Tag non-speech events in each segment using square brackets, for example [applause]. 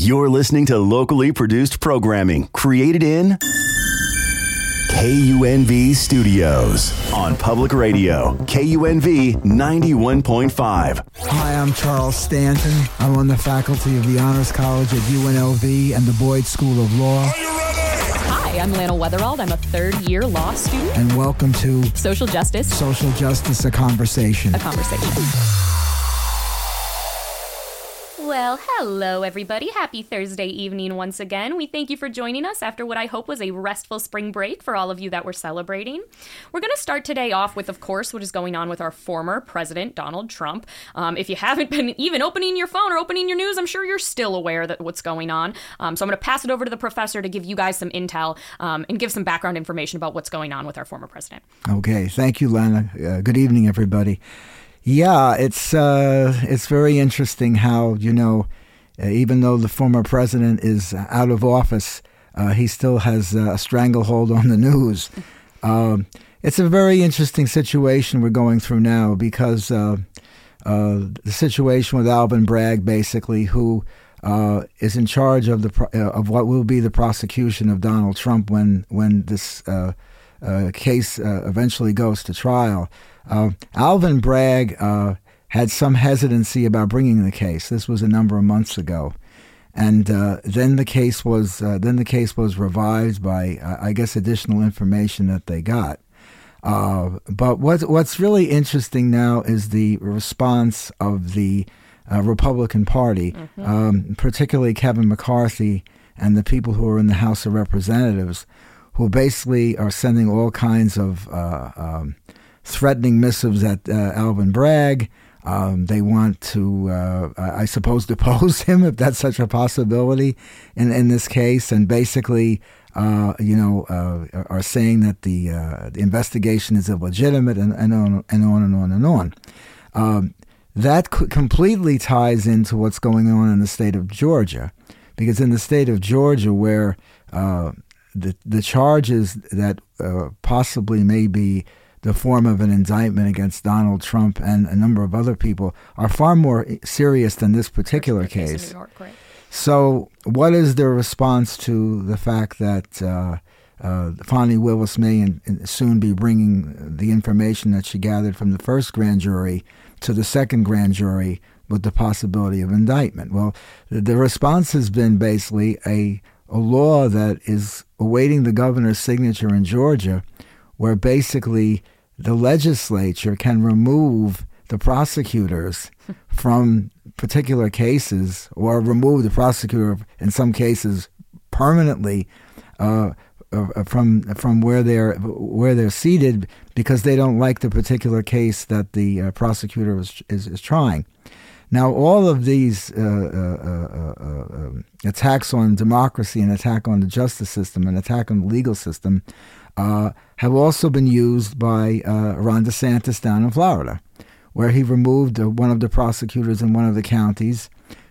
You're listening to locally produced programming created in KUNV Studios on public radio, KUNV 91.5. Hi, I'm Charles Stanton. I'm on the faculty of the Honors College at UNLV and the Boyd School of Law. Hi, I'm Lana Wetherald. I'm a third year law student. And welcome to Social Justice, Social Justice, a Conversation. a conversation. Well, hello, everybody. Happy Thursday evening once again. We thank you for joining us after what I hope was a restful spring break for all of you that were celebrating. We're going to start today off with, of course, what is going on with our former president, Donald Trump. Um, if you haven't [laughs] been even opening your phone or opening your news, I'm sure you're still aware that what's going on. Um, so I'm going to pass it over to the professor to give you guys some intel um, and give some background information about what's going on with our former president. Okay, thank you, Lana. Uh, good evening, everybody. Yeah, it's uh, it's very interesting how you know, uh, even though the former president is out of office, uh, he still has uh, a stranglehold on the news. [laughs] Um, it's a very interesting situation we're going through now because uh, uh, the situation with Alvin Bragg, basically, who uh, is in charge of the pro- uh, of what will be the prosecution of Donald Trump when when this uh, case uh, eventually goes to trial. Uh, Alvin Bragg uh, had some hesitancy about bringing the case. This was a number of months ago, and uh, then the case was uh, then the case was revived by uh, I guess additional information that they got. Uh, but what's what's really interesting now is the response of the uh, Republican Party, um, particularly Kevin McCarthy and the people who are in the House of Representatives, who basically are sending all kinds of uh, um, threatening missives at uh, Alvin Bragg. Um, they want to, uh, I suppose, [laughs] depose him if that's such a possibility in, in this case, and basically, uh, you know, uh, are saying that the, uh, the investigation is illegitimate and, and on and on and on and on. Um, that completely ties into what's going on in the state of Georgia, because in the state of Georgia, where uh, the the charges that uh, possibly may be the form of an indictment against Donald Trump and a number of other people are far more serious than this particular case. York, right? So, what is their response to the fact that uh, uh, Fani Willis may in, in soon be bringing the information that she gathered from the first grand jury to the second grand jury with the possibility of indictment? Well, the, the response has been basically a, a law that is awaiting the governor's signature in Georgia, where basically the legislature can remove the prosecutors [laughs] from particular cases or remove the prosecutor in some cases permanently uh, uh, from from where they're where they're seated because they don't like the particular case that the uh, prosecutor is, is is trying. Now, all of these uh, uh, uh, uh, um, attacks on democracy, and attack on the justice system, and attack on the legal system, uh, have also been used by uh, Ron DeSantis down in Florida, where he removed uh, one of the prosecutors in one of the counties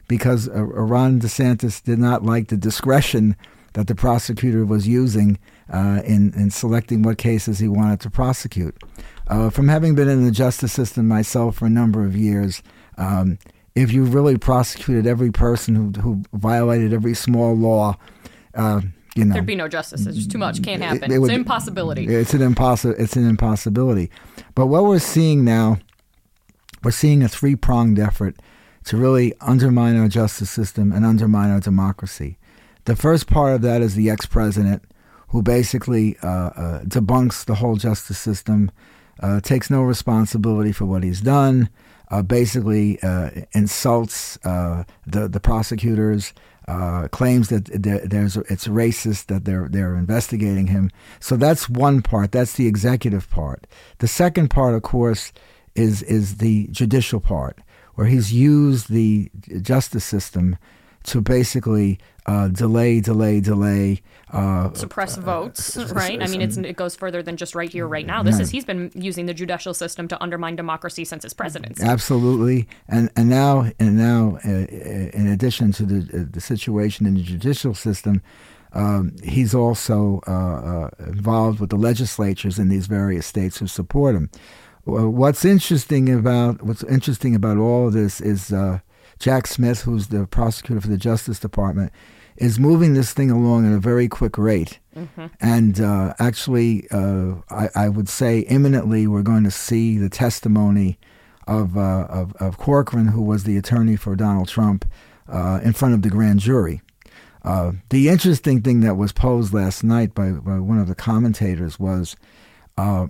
because uh, Ron DeSantis did not like the discretion that the prosecutor was using uh, in, in selecting what cases he wanted to prosecute. Uh, from having been in the justice system myself for a number of years, um, if you really prosecuted every person who, who violated every small law, uh, you know, There'd be no justice. It's just too much. Can't happen. it it's would- an impossibility. it's an impossi- It's an impossibility. But what we're seeing now, we're seeing a three pronged effort to really undermine our justice system and undermine our democracy. The first part of that is the ex president, who basically uh, uh, debunks the whole justice system, uh, takes no responsibility for what he's done, uh, basically uh, insults uh, the the prosecutors, uh, claims that there's it's racist that they're they're investigating him. So that's one part. That's the executive part. The second part, of course, is is the judicial part, where he's used the justice system to basically uh, delay, delay, delay. Uh, suppress votes, right? I mean, it's it goes further than just right here, right now. This is he's been using the judicial system to undermine democracy since his presidency. Absolutely, and and now and now, uh, in addition to the uh, the situation in the judicial system, um, he's also uh, uh, involved with the legislatures in these various states who support him. What's interesting about what's interesting about all of this is uh, Jack Smith, who's the prosecutor for the Justice Department, is moving this thing along at a very quick rate. Mm-hmm. And uh, actually, uh, I, I, would say imminently we're going to see the testimony of, uh, of, of, Corcoran, who was the attorney for Donald Trump, uh, in front of the grand jury. Uh, the interesting thing that was posed last night by, by one of the commentators was uh,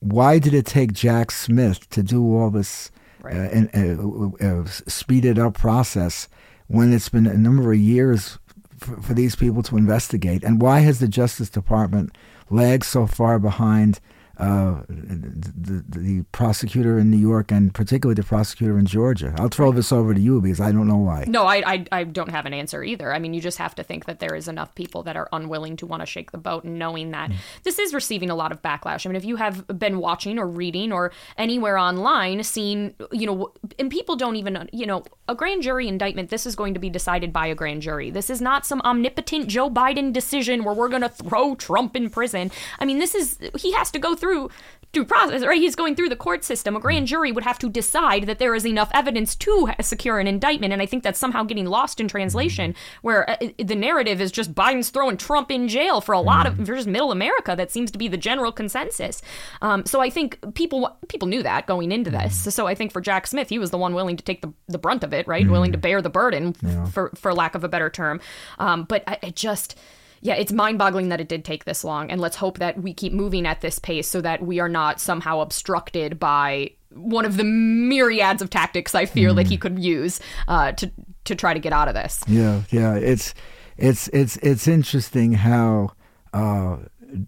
why did it take Jack Smith to do all this right. Uh, and, uh, uh, speeded up process when it's been a number of years for, for these people to investigate? And why has the Justice Department lagged so far behind uh, the, the prosecutor in New York and particularly the prosecutor in Georgia. I'll throw this over to you because I don't know why. No, I, I, I don't have an answer either. I mean, you just have to think that there is enough people that are unwilling to want to shake the boat and knowing that mm. this is receiving a lot of backlash. I mean, if you have been watching or reading or anywhere online, seen, you know, and people don't even, you know, a grand jury indictment, this is going to be decided by a grand jury. This is not some omnipotent Joe Biden decision where we're going to throw Trump in prison. I mean, this is, he has to go through through due process, right? He's going through the court system. A grand jury would have to decide that there is enough evidence to secure an indictment, and I think that's somehow getting lost in translation, where uh, the narrative is just Biden's throwing Trump in jail for a lot of for just middle America. That seems to be the general consensus. Um, so I think people people knew that going into this. So I think for Jack Smith, he was the one willing to take the, the brunt of it, right? Mm-hmm. Willing to bear the burden, yeah. for for lack of a better term. Um, but I, I just yeah, it's mind boggling that it did take this long. And let's hope that we keep moving at this pace so that we are not somehow obstructed by one of the myriads of tactics I fear mm. that he could use uh, to to try to get out of this. Yeah, yeah, it's it's it's it's interesting how uh,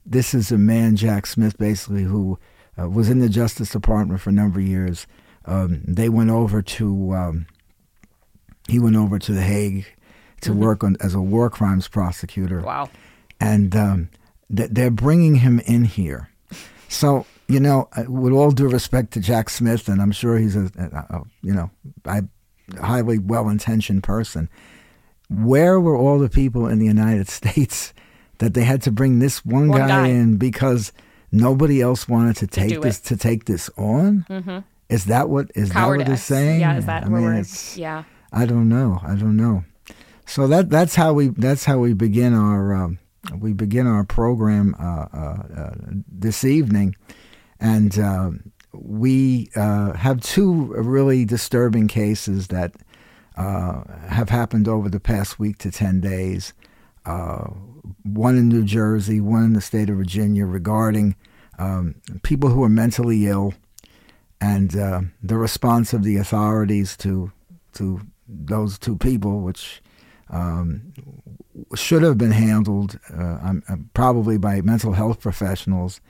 this is a man, Jack Smith, basically who uh, was in the Justice Department for a number of years. Um, they went over to um, he went over to the Hague to mm-hmm. work on as a war crimes prosecutor. Wow. And um, th- they're bringing him in here. So, you know, uh, with all due respect to Jack Smith, and I'm sure he's a, a, a you know, I, highly well intentioned person, where were all the people in the United [laughs] States that they had to bring this one, one guy, guy, in because nobody else wanted to, to take this it. to take this on? Mm-hmm. Is that what is Cowardice. that what they're saying? Yeah, is that I mean, it's, yeah. I don't know. I don't know. So that that's how we that's how we begin our um, we begin our program uh, uh, uh this evening, and uh, we uh, have two really disturbing cases that have happened over the past week to ten days. one in New Jersey, one in the state of Virginia, regarding um, people who are mentally ill, and the response of the authorities to to those two people, which um, should have been handled uh, uh, probably by mental health professionals,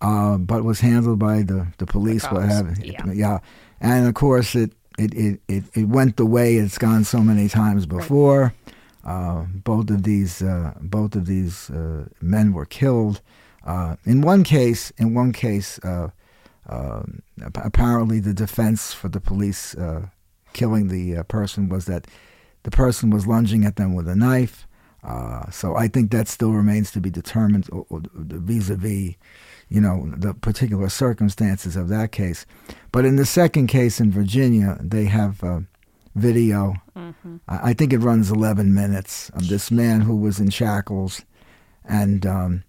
uh, but was handled by the, the police. The what have yeah. yeah, and of course it, it, it, it, it went the way it's gone so many times before. Right. Uh, both of these uh, both of these uh, men were killed. in one case, in one case, um, apparently the defense for the police killing the person was that the person was lunging at them with a knife. Uh, so I think that still remains to be determined vis-a-vis, you know, the particular circumstances of that case. But in the second case in Virginia, they have uh, video. Mm-hmm. I, I, think it runs 11 minutes of this man who was in shackles, and um,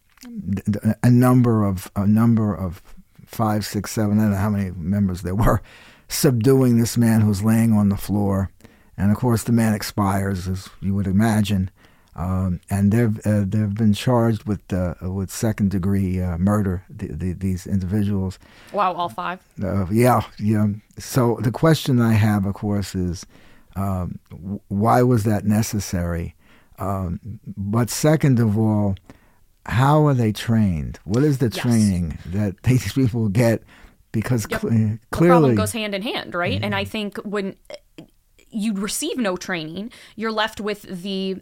a number of a number of five, six, seven, I don't know how many members there were, [laughs] subduing this man who's laying on the floor and of course the man expires, as you would imagine. Um, and they've uh, they've been charged with uh, with second degree uh, murder. The, the, these individuals. Wow, all five. Uh, yeah, yeah. So the question I have, of course, is um, why was that necessary? Um, but second of all, how are they trained? What is the yes. training that [laughs] these people get? Because yep. cl- clearly, the problem goes hand in hand, right? Mm-hmm. And I think when you receive no training. You're left with the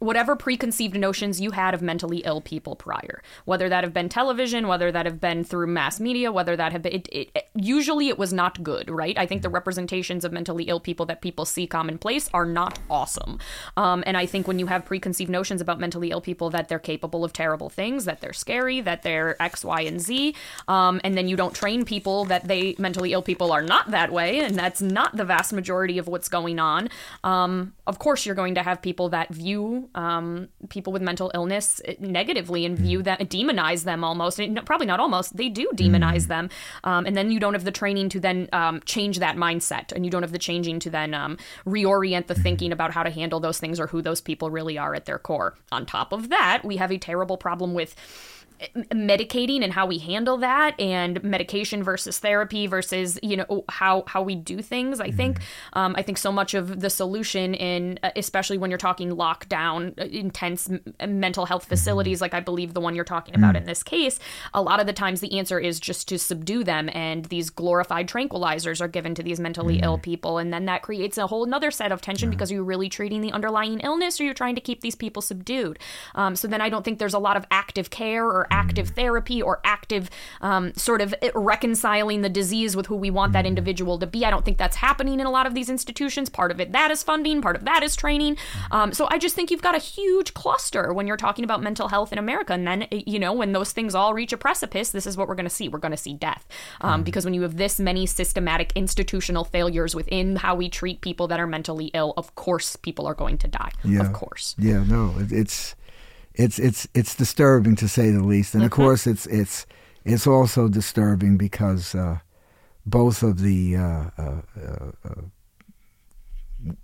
whatever preconceived notions you had of mentally ill people prior, whether that have been television, whether that have been through mass media, whether that have been, it, it, usually it was not good, right? I think the representations of mentally ill people that people see commonplace are not awesome. Um, and I think when you have preconceived notions about mentally ill people that they're capable of terrible things, that they're scary, that they're X, Y, and Z, um, and then you don't train people that they mentally ill people are not that way, and that's not the vast majority of what's going on. Um, of course, you're going to have people that view um, people with mental illness negatively and view them, demonize them almost. And probably not almost. They do demonize them, um, and then you don't have the training to then um, change that mindset, and you don't have the changing to then um, reorient the thinking about how to handle those things or who those people really are at their core. On top of that, we have a terrible problem with medicating and how we handle that and medication versus therapy versus you know how how we do things i mm-hmm. think um, i think so much of the solution in uh, especially when you're talking lockdown uh, intense m- mental health mm-hmm. facilities like i believe the one you're talking about mm. in this case a lot of the times the answer is just to subdue them and these glorified tranquilizers are given to these mentally mm. ill people and then that creates a whole another set of tension because you're really treating the underlying illness or you're trying to keep these people subdued um, so then i don't think there's a lot of active care or active therapy or active um, sort of reconciling the disease with who we want that individual to be. I don't think that's happening in a lot of these institutions. Part of it that is funding, part of that is training. Um, so I just think you've got a huge cluster when you're talking about mental health in America. And then, you know, when those things all reach a precipice, this is what we're going to see. We're going to see death. Um, because when you have this many systematic institutional failures within how we treat people that are mentally ill, of course people are going to die. Yeah. Of course. Yeah, no, it's it's it's it's disturbing to say the least. And of mm-hmm. course, it's it's it's also disturbing because uh, both of the uh, uh, uh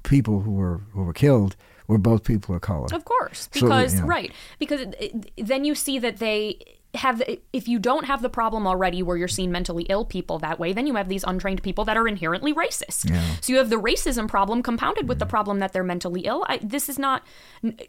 people who were who were killed were both people of color. Of course, because so, you know. right, because it, then you see that they have if you don't have the problem already where you're seeing mentally ill people that way then you have these untrained people that are inherently racist. Yeah. so you have the racism problem compounded with the problem that they're mentally ill. I, this is not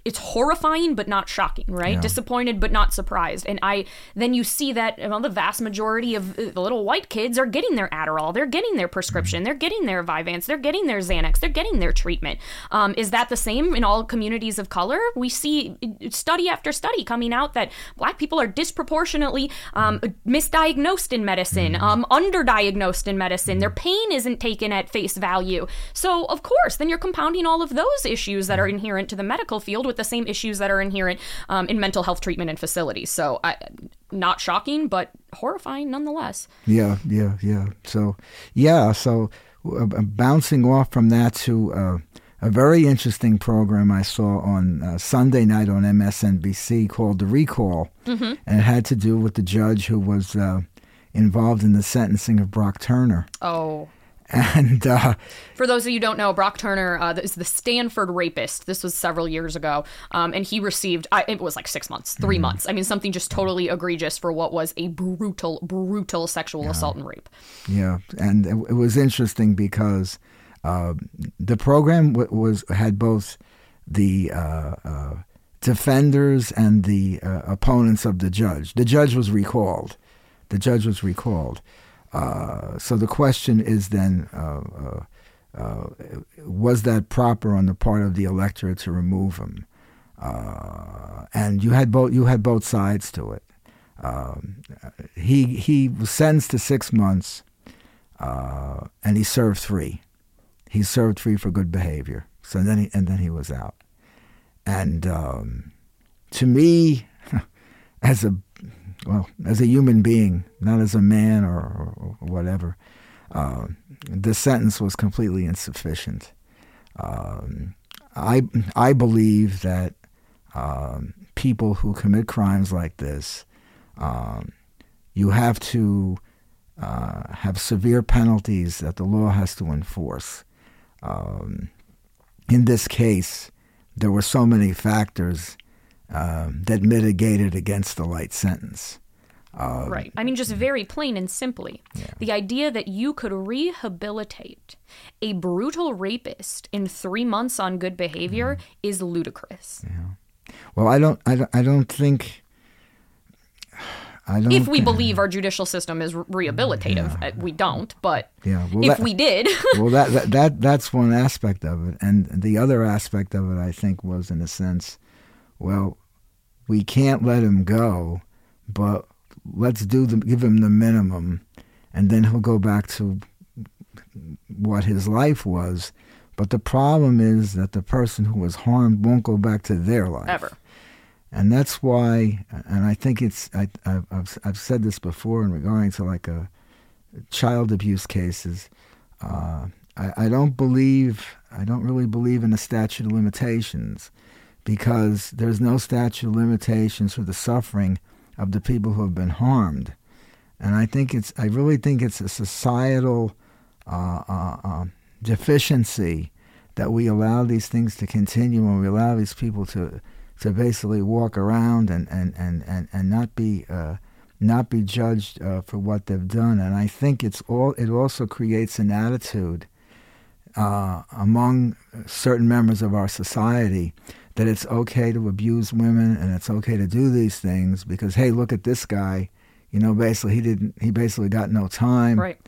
it's horrifying but not shocking right? Yeah. disappointed but not surprised. And i then you see that well the vast majority of the little white kids are getting their adderall they're getting their prescription they're getting their vyvanse they're getting their xanax they're getting their treatment. Um, is that the same in all communities of color? We see study after study coming out that black people are disproportionately disproportionately um, misdiagnosed in medicine, mm-hmm. um, underdiagnosed in medicine. Their pain isn't taken at face value. So, of course, then you're compounding all of those issues that are inherent to the medical field with the same issues that are inherent um, in mental health treatment and facilities. So, I, not shocking, but horrifying nonetheless. Yeah, yeah, yeah. So, yeah, so uh, bouncing off from that to. Uh, a very interesting program I saw on uh, Sunday night on MSNBC called The Recall. Mm-hmm. And it had to do with the judge who was uh, involved in the sentencing of Brock Turner. Oh. And uh, for those of you who don't know, Brock Turner uh, is the Stanford rapist. This was several years ago, um, and he received I, it was like six months, 3 mm-hmm. months. I mean, something just totally egregious for what was a brutal, brutal sexual yeah. assault and rape. Yeah, and it, it was interesting because uh, the program w- was had both the uh, uh, defenders and the uh, opponents of the judge. The judge was recalled. The judge was recalled. Uh, so the question is then. was that proper on the part of the electorate to remove him? and you had both you had both sides to it. Um, he he was sentenced to six months, uh, and he served three he served free for good behavior. So then he, and then he was out. And um, to me, [laughs] as a well, as a human being, not as a man or, or, whatever, uh, the sentence was completely insufficient. Um, I I believe that um, people who commit crimes like this, um, you have to uh, have severe penalties that the law has to enforce. Um, in this case, there were so many factors uh, that mitigated against the light sentence. Uh, right. I mean, just very plain and simply, yeah. the idea that you could rehabilitate a brutal rapist in three months on good behavior mm-hmm. is ludicrous. Yeah. Well, I don't, I don't, I don't think. If we believe our judicial system is rehabilitative, Uh, we don't. But Yeah, well, if that- we did, [laughs] well, that, that that that's one aspect of it, and the other aspect of it, I think, was in a sense, well, we can't let him go, but let's do the give him the minimum, and then he'll go back to what his life was. But the problem is that the person who was harmed won't go back to their life ever. And that's why and i think it's I, I've, I've, said this before in regarding to like a child abuse cases. Uh, I, I don't believe i don't really believe in the statute of limitations because there's no statute of limitations for the suffering of the people who have been harmed. And i think it's i really think it's a societal uh, uh, uh, deficiency that we allow these things to continue and we allow these people to to basically walk around and and and and, and not be uh, not be judged uh, for what they've done. And I think it's all it also creates an attitude uh, among certain members of our society that it's okay to abuse women and it's okay to do these things because hey look at this guy. You know basically he didn't he basically got no time. Right.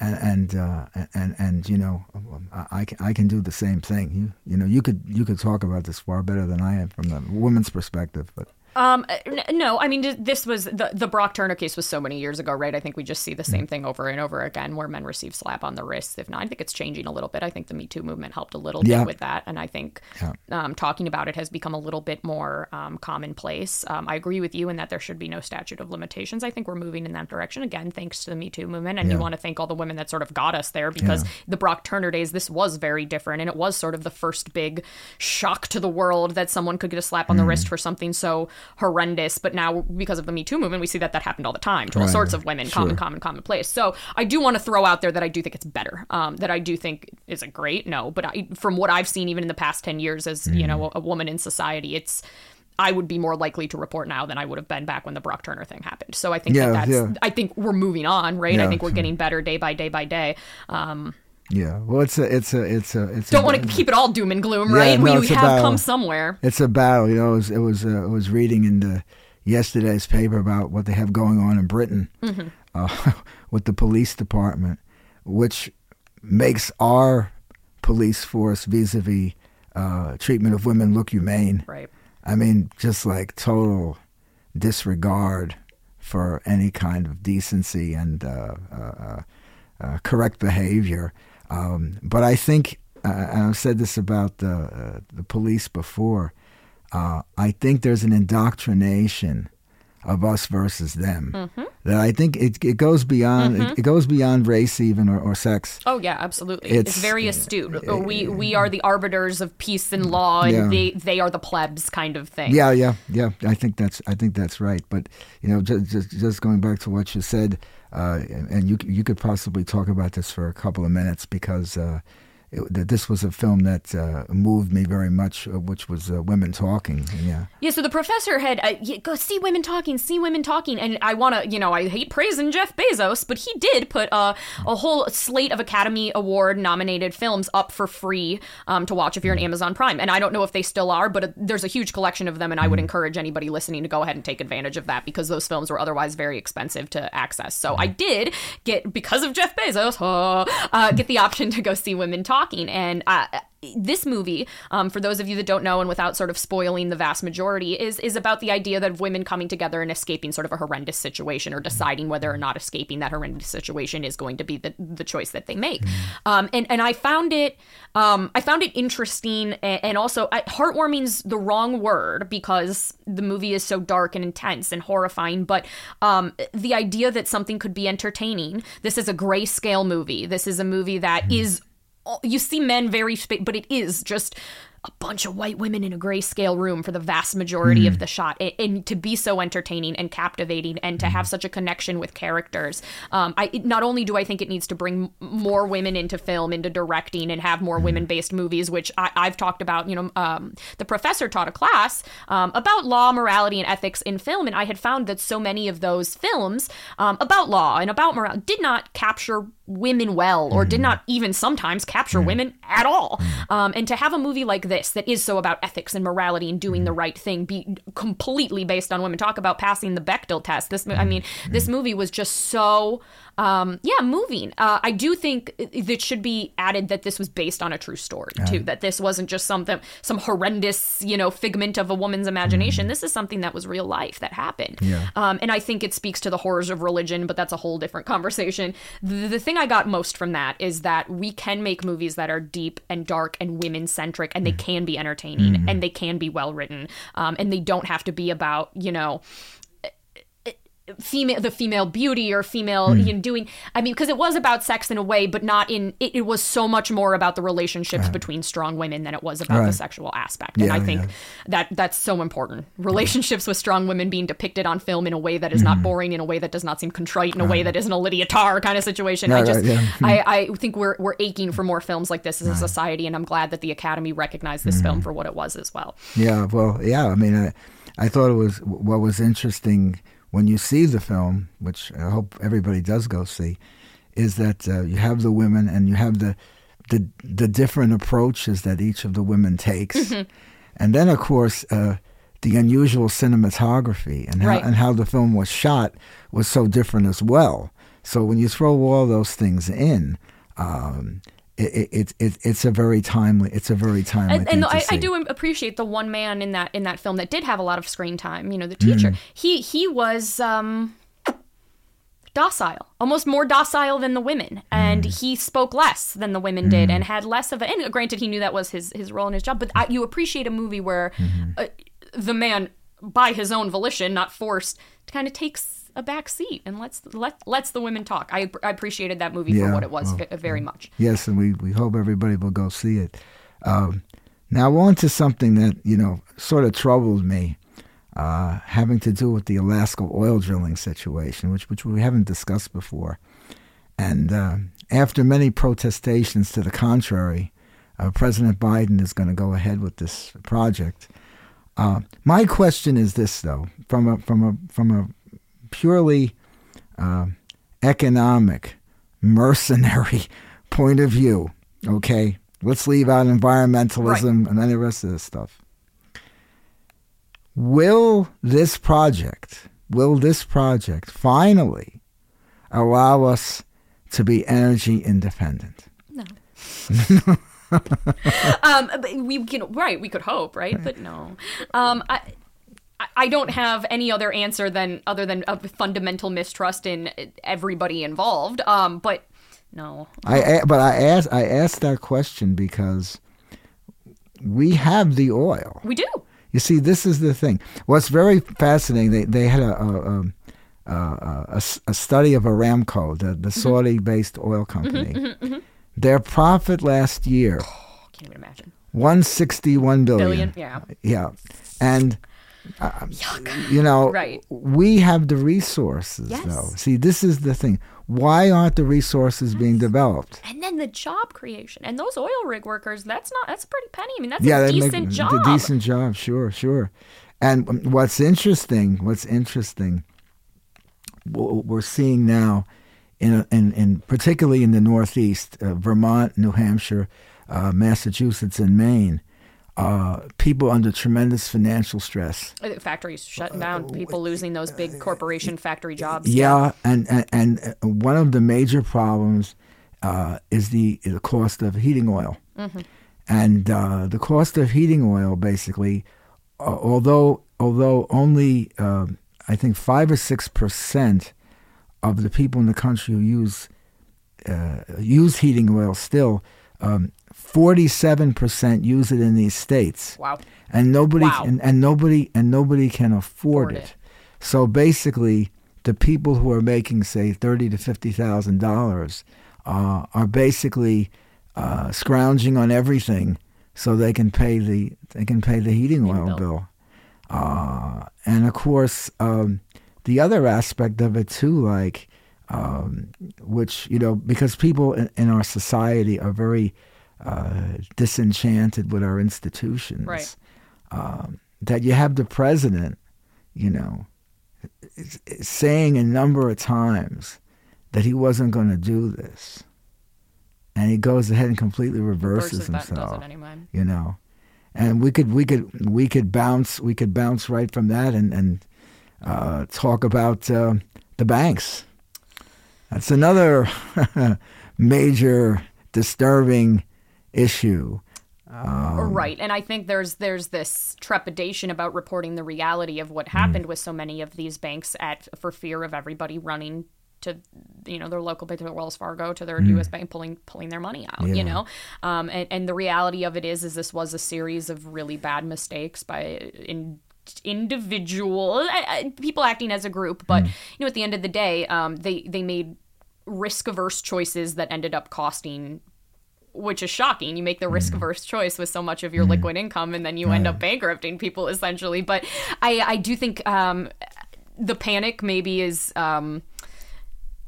And and uh, and and you know, I, I can I can do the same thing. You you know, you could you could talk about this far better than I am from the woman's perspective. But Um, no, I mean this was the the Brock Turner case was so many years ago, right? I think we just see the same thing over and over again, where men receive slap on the wrists. If not, I think it's changing a little bit. I think the Me Too movement helped a little Yeah. bit with that, and I think Yeah. um, talking about it has become a little bit more um, commonplace. Um, I agree with you in that there should be no statute of limitations. I think we're moving in that direction again, thanks to the Me Too movement, and you want to thank all the women that sort of got us there because Yeah. the Brock Turner days, this was very different, and it was sort of the first big shock to the world that someone could get a slap on Mm. the wrist for something so horrendous. But now, because of the Me Too movement, we see that that happened all the time to all Right. sorts of women, common, Sure. common, commonplace. So I do want to throw out there that I do think it's better. Um, that I do think isn't great, no, but I, from what I've seen, even in the past ten years, as you Mm. know, a, a woman in society, it's. I would be more likely to report now than I would have been back when the Brock Turner thing happened. So I think Yeah, that that's. yeah. I think we're moving on, right? I think we're getting better day by day by day. Um, yeah, well, it's a it's a it's a it's don't a, want to keep it all doom and gloom, Yeah, right? no, we it's have about- come somewhere. It's a battle. You know, it was it was, uh, I was reading in the yesterday's paper about what they have going on in Britain Mm-hmm. uh, [laughs] with the police department, which makes our police force vis-a-vis uh, treatment of women look humane. Right. I mean, just like total disregard for any kind of decency and uh, uh, uh, uh, correct behavior. Um, but I think, uh, and I've said this about the uh, the police before. Uh, I think there's an indoctrination of us versus them Mm-hmm. that I think it, it goes beyond it, it goes beyond race even or, or sex. Oh yeah, absolutely. It's, It's- very astute. we we are the arbiters of peace and law, and Yeah. they they are the plebs, kind of thing. Yeah, yeah, yeah. I think that's I think that's right. But you know, just just, just going back to what you said, uh, and and you you could possibly talk about this for a couple of minutes because uh, it, that this was a film that uh, moved me very much, uh, which was uh, women talking. Yeah, Yeah, so the professor had uh, y- go see women talking, see women talking, and I want to, you know, I hate praising Jeff Bezos, but he did put a whole slate of Academy Award nominated films up for free um, to watch if you're on Amazon Prime, and I don't know if they still are, but uh, there's a huge collection of them, and I would encourage anybody listening to go ahead and take advantage of that because those films were otherwise very expensive to access. So I did get because of Jeff Bezos, [laughs] uh, get the option to go see women talking, and. Uh, this movie, um, for those of you that don't know, and without sort of spoiling the vast majority, is is about the idea that of women coming together and escaping sort of a horrendous situation, or deciding whether or not escaping that horrendous situation is going to be the, the choice that they make. Um, and and I found it, um, I found it interesting, and, and also I, heartwarming's the wrong word because the movie is so dark and intense and horrifying. But um, the idea that something could be entertaining. This is a grayscale movie. This is a movie that is you see men very but it is just a bunch of white women in a grayscale room for the vast majority of the shot. And, and to be so entertaining and captivating and to have such a connection with characters. Um, I, it- not only do i think it needs to bring more women into film into directing and have more women-based movies which I, i've talked about you know um, the professor taught a class um, about law morality and ethics in film and i had found that so many of those films um, about law and about morality did not capture women well or did not even sometimes capture women at all. Um, and to have a movie like this that is so about ethics and morality and doing the Mm-hmm. right thing be completely based on women. Talk about passing the Bechdel test. This, I Mm-hmm. mean, this movie was just so, um, yeah, moving. Uh, I do think it should be added that this was based on a true story too. That this wasn't just something, some horrendous, you know, figment of a woman's imagination. This is something that was real life that happened. Mm-hmm. Yeah. Um, and I think it speaks to the horrors of religion, but that's a whole different conversation. The, the thing I got most from that is that we can make movies that are deep and dark and women centric, and they can be entertaining and they can be well written, um, and they don't have to be about you know female the female beauty or female hmm. you know doing i mean because it was about sex in a way but not in it, it was so much more about the relationships between strong women than it was about the sexual aspect. And Yeah, i think yeah. that that's so important. Relationships with strong women being depicted on film in a way that is not hmm. boring in a way that does not seem contrite in a way that isn't a Lydia Tár kind of situation. I just right, yeah. I, hmm. I think we're we're aching for more films like this as a society and i'm glad that the academy recognized this film for what it was as well. Yeah, well, yeah. I mean, I, I thought it was what was interesting when you see the film, which I hope everybody does go see, is that uh, you have the women and you have the the the different approaches that each of the women takes, Mm-hmm. and then of course uh, the unusual cinematography and how Right. and how the film was shot was so different as well. So when you throw all those things in. Um, it, it, it, it's a very timely. It's a very timely. and, thing and I, I do appreciate the one man in that in that film that did have a lot of screen time. You know, the Mm. teacher. He he was um, docile, almost more docile than the women, and Mm. he spoke less than the women did, and had less of a. And granted, he knew that was his his role in his job. But I, you appreciate a movie where Mm-hmm. uh, the man, by his own volition, not forced, kind of takes a back seat and let's let lets the women talk. I, I appreciated that movie for what it was well, very much. Yes, and we, we hope everybody will go see it. Um, now, on to something that, you know, sort of troubled me, uh, having to do with the Alaska oil drilling situation, which, which we haven't discussed before. And uh, after many protestations to the contrary, uh, President Biden is going to go ahead with this project. Uh, my question is this, though, from a, from a, from a purely uh, economic, mercenary [laughs] point of view. Okay, let's leave out environmentalism and any rest of this stuff. Will this project, will this project finally allow us to be energy independent? No. [laughs] um, but we can right. We could hope, right? But no. Um, I. I- don't have any other answer than other than a fundamental mistrust in everybody involved. Um, but no, I but I asked I asked that question because we have the oil. we do. You see, this is the thing. What's very fascinating, they, they had a a study of Aramco, the, the mm-hmm. Saudi based oil mm-hmm, company. Mm-hmm, Their profit last year, [sighs] Can't even imagine. 161 billion. Billion, yeah. Yeah. And, uh, you know, Right. we have the resources, Yes. though. See, this is the thing. Why aren't the resources being developed? And then the job creation and those oil rig workers. That's not. That's a pretty penny. I mean, that's yeah, a they make decent job. The decent job, sure, sure. And um, what's interesting, what's interesting, what we're seeing now, in in, in particularly in the Northeast, uh, Vermont, New Hampshire, uh, Massachusetts, and Maine, uh, people under tremendous financial stress. Uh, Factories shutting down. People losing those big corporation factory jobs. Yeah, and, and and uh, one of the major problems uh, is the the cost of heating oil, and uh, the cost of heating oil basically, uh, although although only uh, I think five or six percent of the people in the country who use uh, use heating oil still. Um, Forty-seven percent use it in these states Wow. and nobody Wow. and, and nobody and nobody can afford, Afford it. it. So basically, the people who are making say thirty to fifty thousand dollars uh, are basically uh, scrounging on everything so they can pay the they can pay the heating oil bill. bill. Uh, and of course, um, the other aspect of it too, like um, which you know, because people in, in our society are very uh, disenchanted with our institutions Right. um, that you have the president, you know, saying a number of times that he wasn't going to do this, and he goes ahead and completely reverses, Versus himself. You know, and we could we could we could bounce we could bounce right from that and and uh, talk about uh, the banks. That's another [laughs] major disturbing issue. Um, right, and I think there's there's this trepidation about reporting the reality of what happened Mm. with so many of these banks at for fear of everybody running to you know their local bank to their Wells Fargo to their U.S. bank pulling pulling their money out. Mm. Yeah. You know, um, and and the reality of it is is this was a series of really bad mistakes by in individual uh, uh, people acting as a group, but you know at the end of the day, um, they they made risk averse choices that ended up costing which is shocking. You make the risk averse choice with so much of your liquid income, and then you end up bankrupting people essentially. But I, I do think um, the panic maybe is. Um,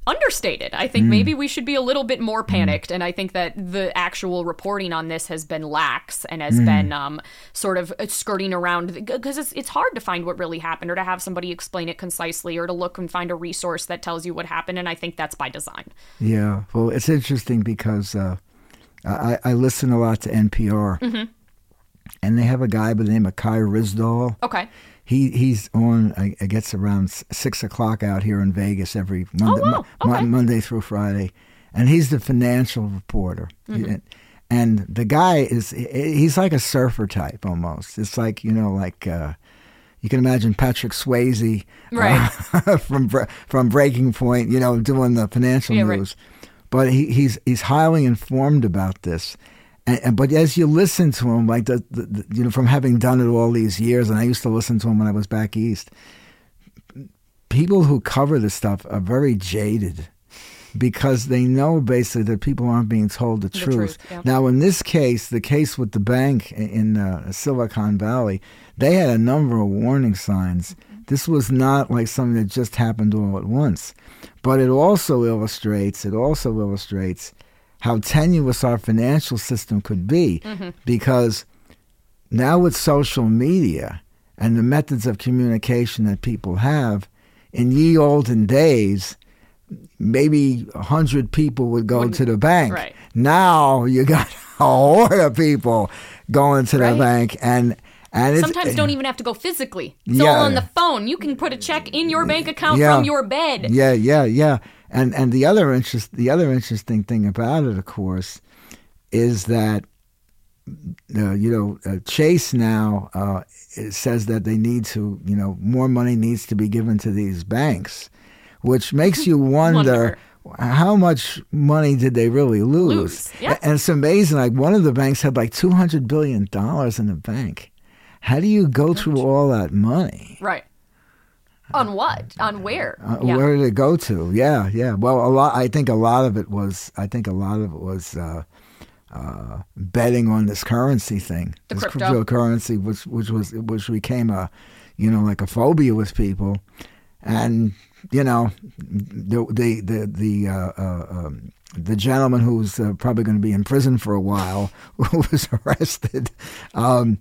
understated. I think maybe we should be a little bit more panicked, and I think that the actual reporting on this has been lax and has been um, sort of skirting around because it's it's hard to find what really happened or to have somebody explain it concisely or to look and find a resource that tells you what happened, and I think that's by design. Yeah, well, it's interesting because uh, I, I listen a lot to NPR, Mm-hmm. and they have a guy by the name of Kai Ryssdal. Okay. He he's on. I, I guess around six o'clock out here in Vegas every Monday, Oh, wow. Mo- Okay. Monday through Friday, and he's the financial reporter. Mm-hmm. And- And the guy is he's like a surfer type almost. It's like you know like. Uh, you can imagine Patrick Swayze Right. uh, [laughs] from from Breaking Point, you know, doing the financial Yeah, right. But he, he's he's highly informed about this. And, and but as you listen to him, like the, the, the you know, from having done it all these years, and I used to listen to him when I was back east. People who cover this stuff are very jaded because they know basically that people aren't being told the, truth. truth, yeah. Now, in this case, the case with the bank in in, uh, Silicon Valley, they had a number of warning signs. This was not like something that just happened all at once, but it also illustrates. It also illustrates how tenuous our financial system could be, mm-hmm. because now with social media and the methods of communication that people have, in ye olden days, maybe a hundred people would go Wouldn't- to the bank. right. Now you got [laughs] a horde of people going to Right. the bank, and and Sometimes don't even have to go physically. It's Yeah. all on the phone. You can put a check in your bank account Yeah. from your bed. Yeah, yeah, yeah. And and the other interest, the other interesting thing about it, of course, is that uh, you know uh, Chase now uh, says that they need to, you know, more money needs to be given to these banks, which makes you [laughs] wonder. How much money did they really lose? Lose, yeah. And it's amazing. Like one of the banks had like two hundred billion dollars in the bank. How do you go through all that money? Right. On what? On where? Uh, yeah. Where did it go to? Yeah, yeah. Well, a lot. I think a lot of it was. I think a lot of it was uh, uh, betting on this currency thing, The this crypto. cryptocurrency, which which was which became a, you know, like a phobia with people, and you know, the the the the. Uh, uh, um, the gentleman who's uh, probably going to be in prison for a while, [laughs] who was arrested, um,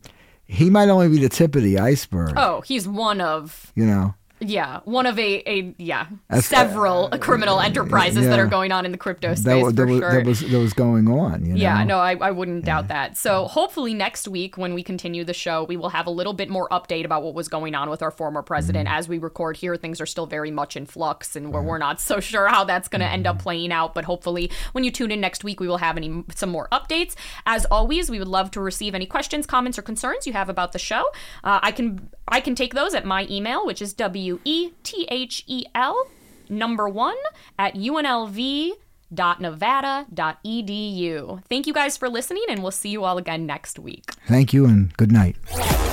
he might only be the tip of the iceberg. Oh, he's one of You know, yeah, one of a, a yeah, That's- several criminal enterprises that are going on in the crypto space that, that, was, sure. that was that was going on. You know? Yeah, no, I, I wouldn't doubt that. So hopefully next week when we continue the show, we will have a little bit more update about what was going on with our former president. Mm-hmm. As we record here, things are still very much in flux, and we're, we're not so sure how that's going to end Mm-hmm. up playing out. But hopefully, when you tune in next week, we will have any some more updates. As always, we would love to receive any questions, comments, or concerns you have about the show. Uh, I can I can take those at my email, which is w e t h e l number one at unlv nevada.edu. Thank you guys for listening, and we'll see you all again next week. Thank you and good night.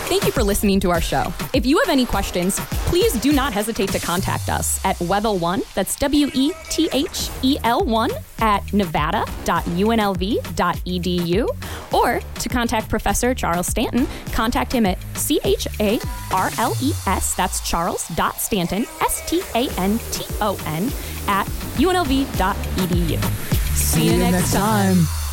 Thank you for listening to our show. If you have any questions, please do not hesitate to contact us at Wethel1, that's W E T H E L 1, at nevada.unlv.edu, or to contact Professor Charles Stanton, contact him at C H A R L E S, that's Charles.Stanton, S T A N T O N, at unlv.edu. See, you next time.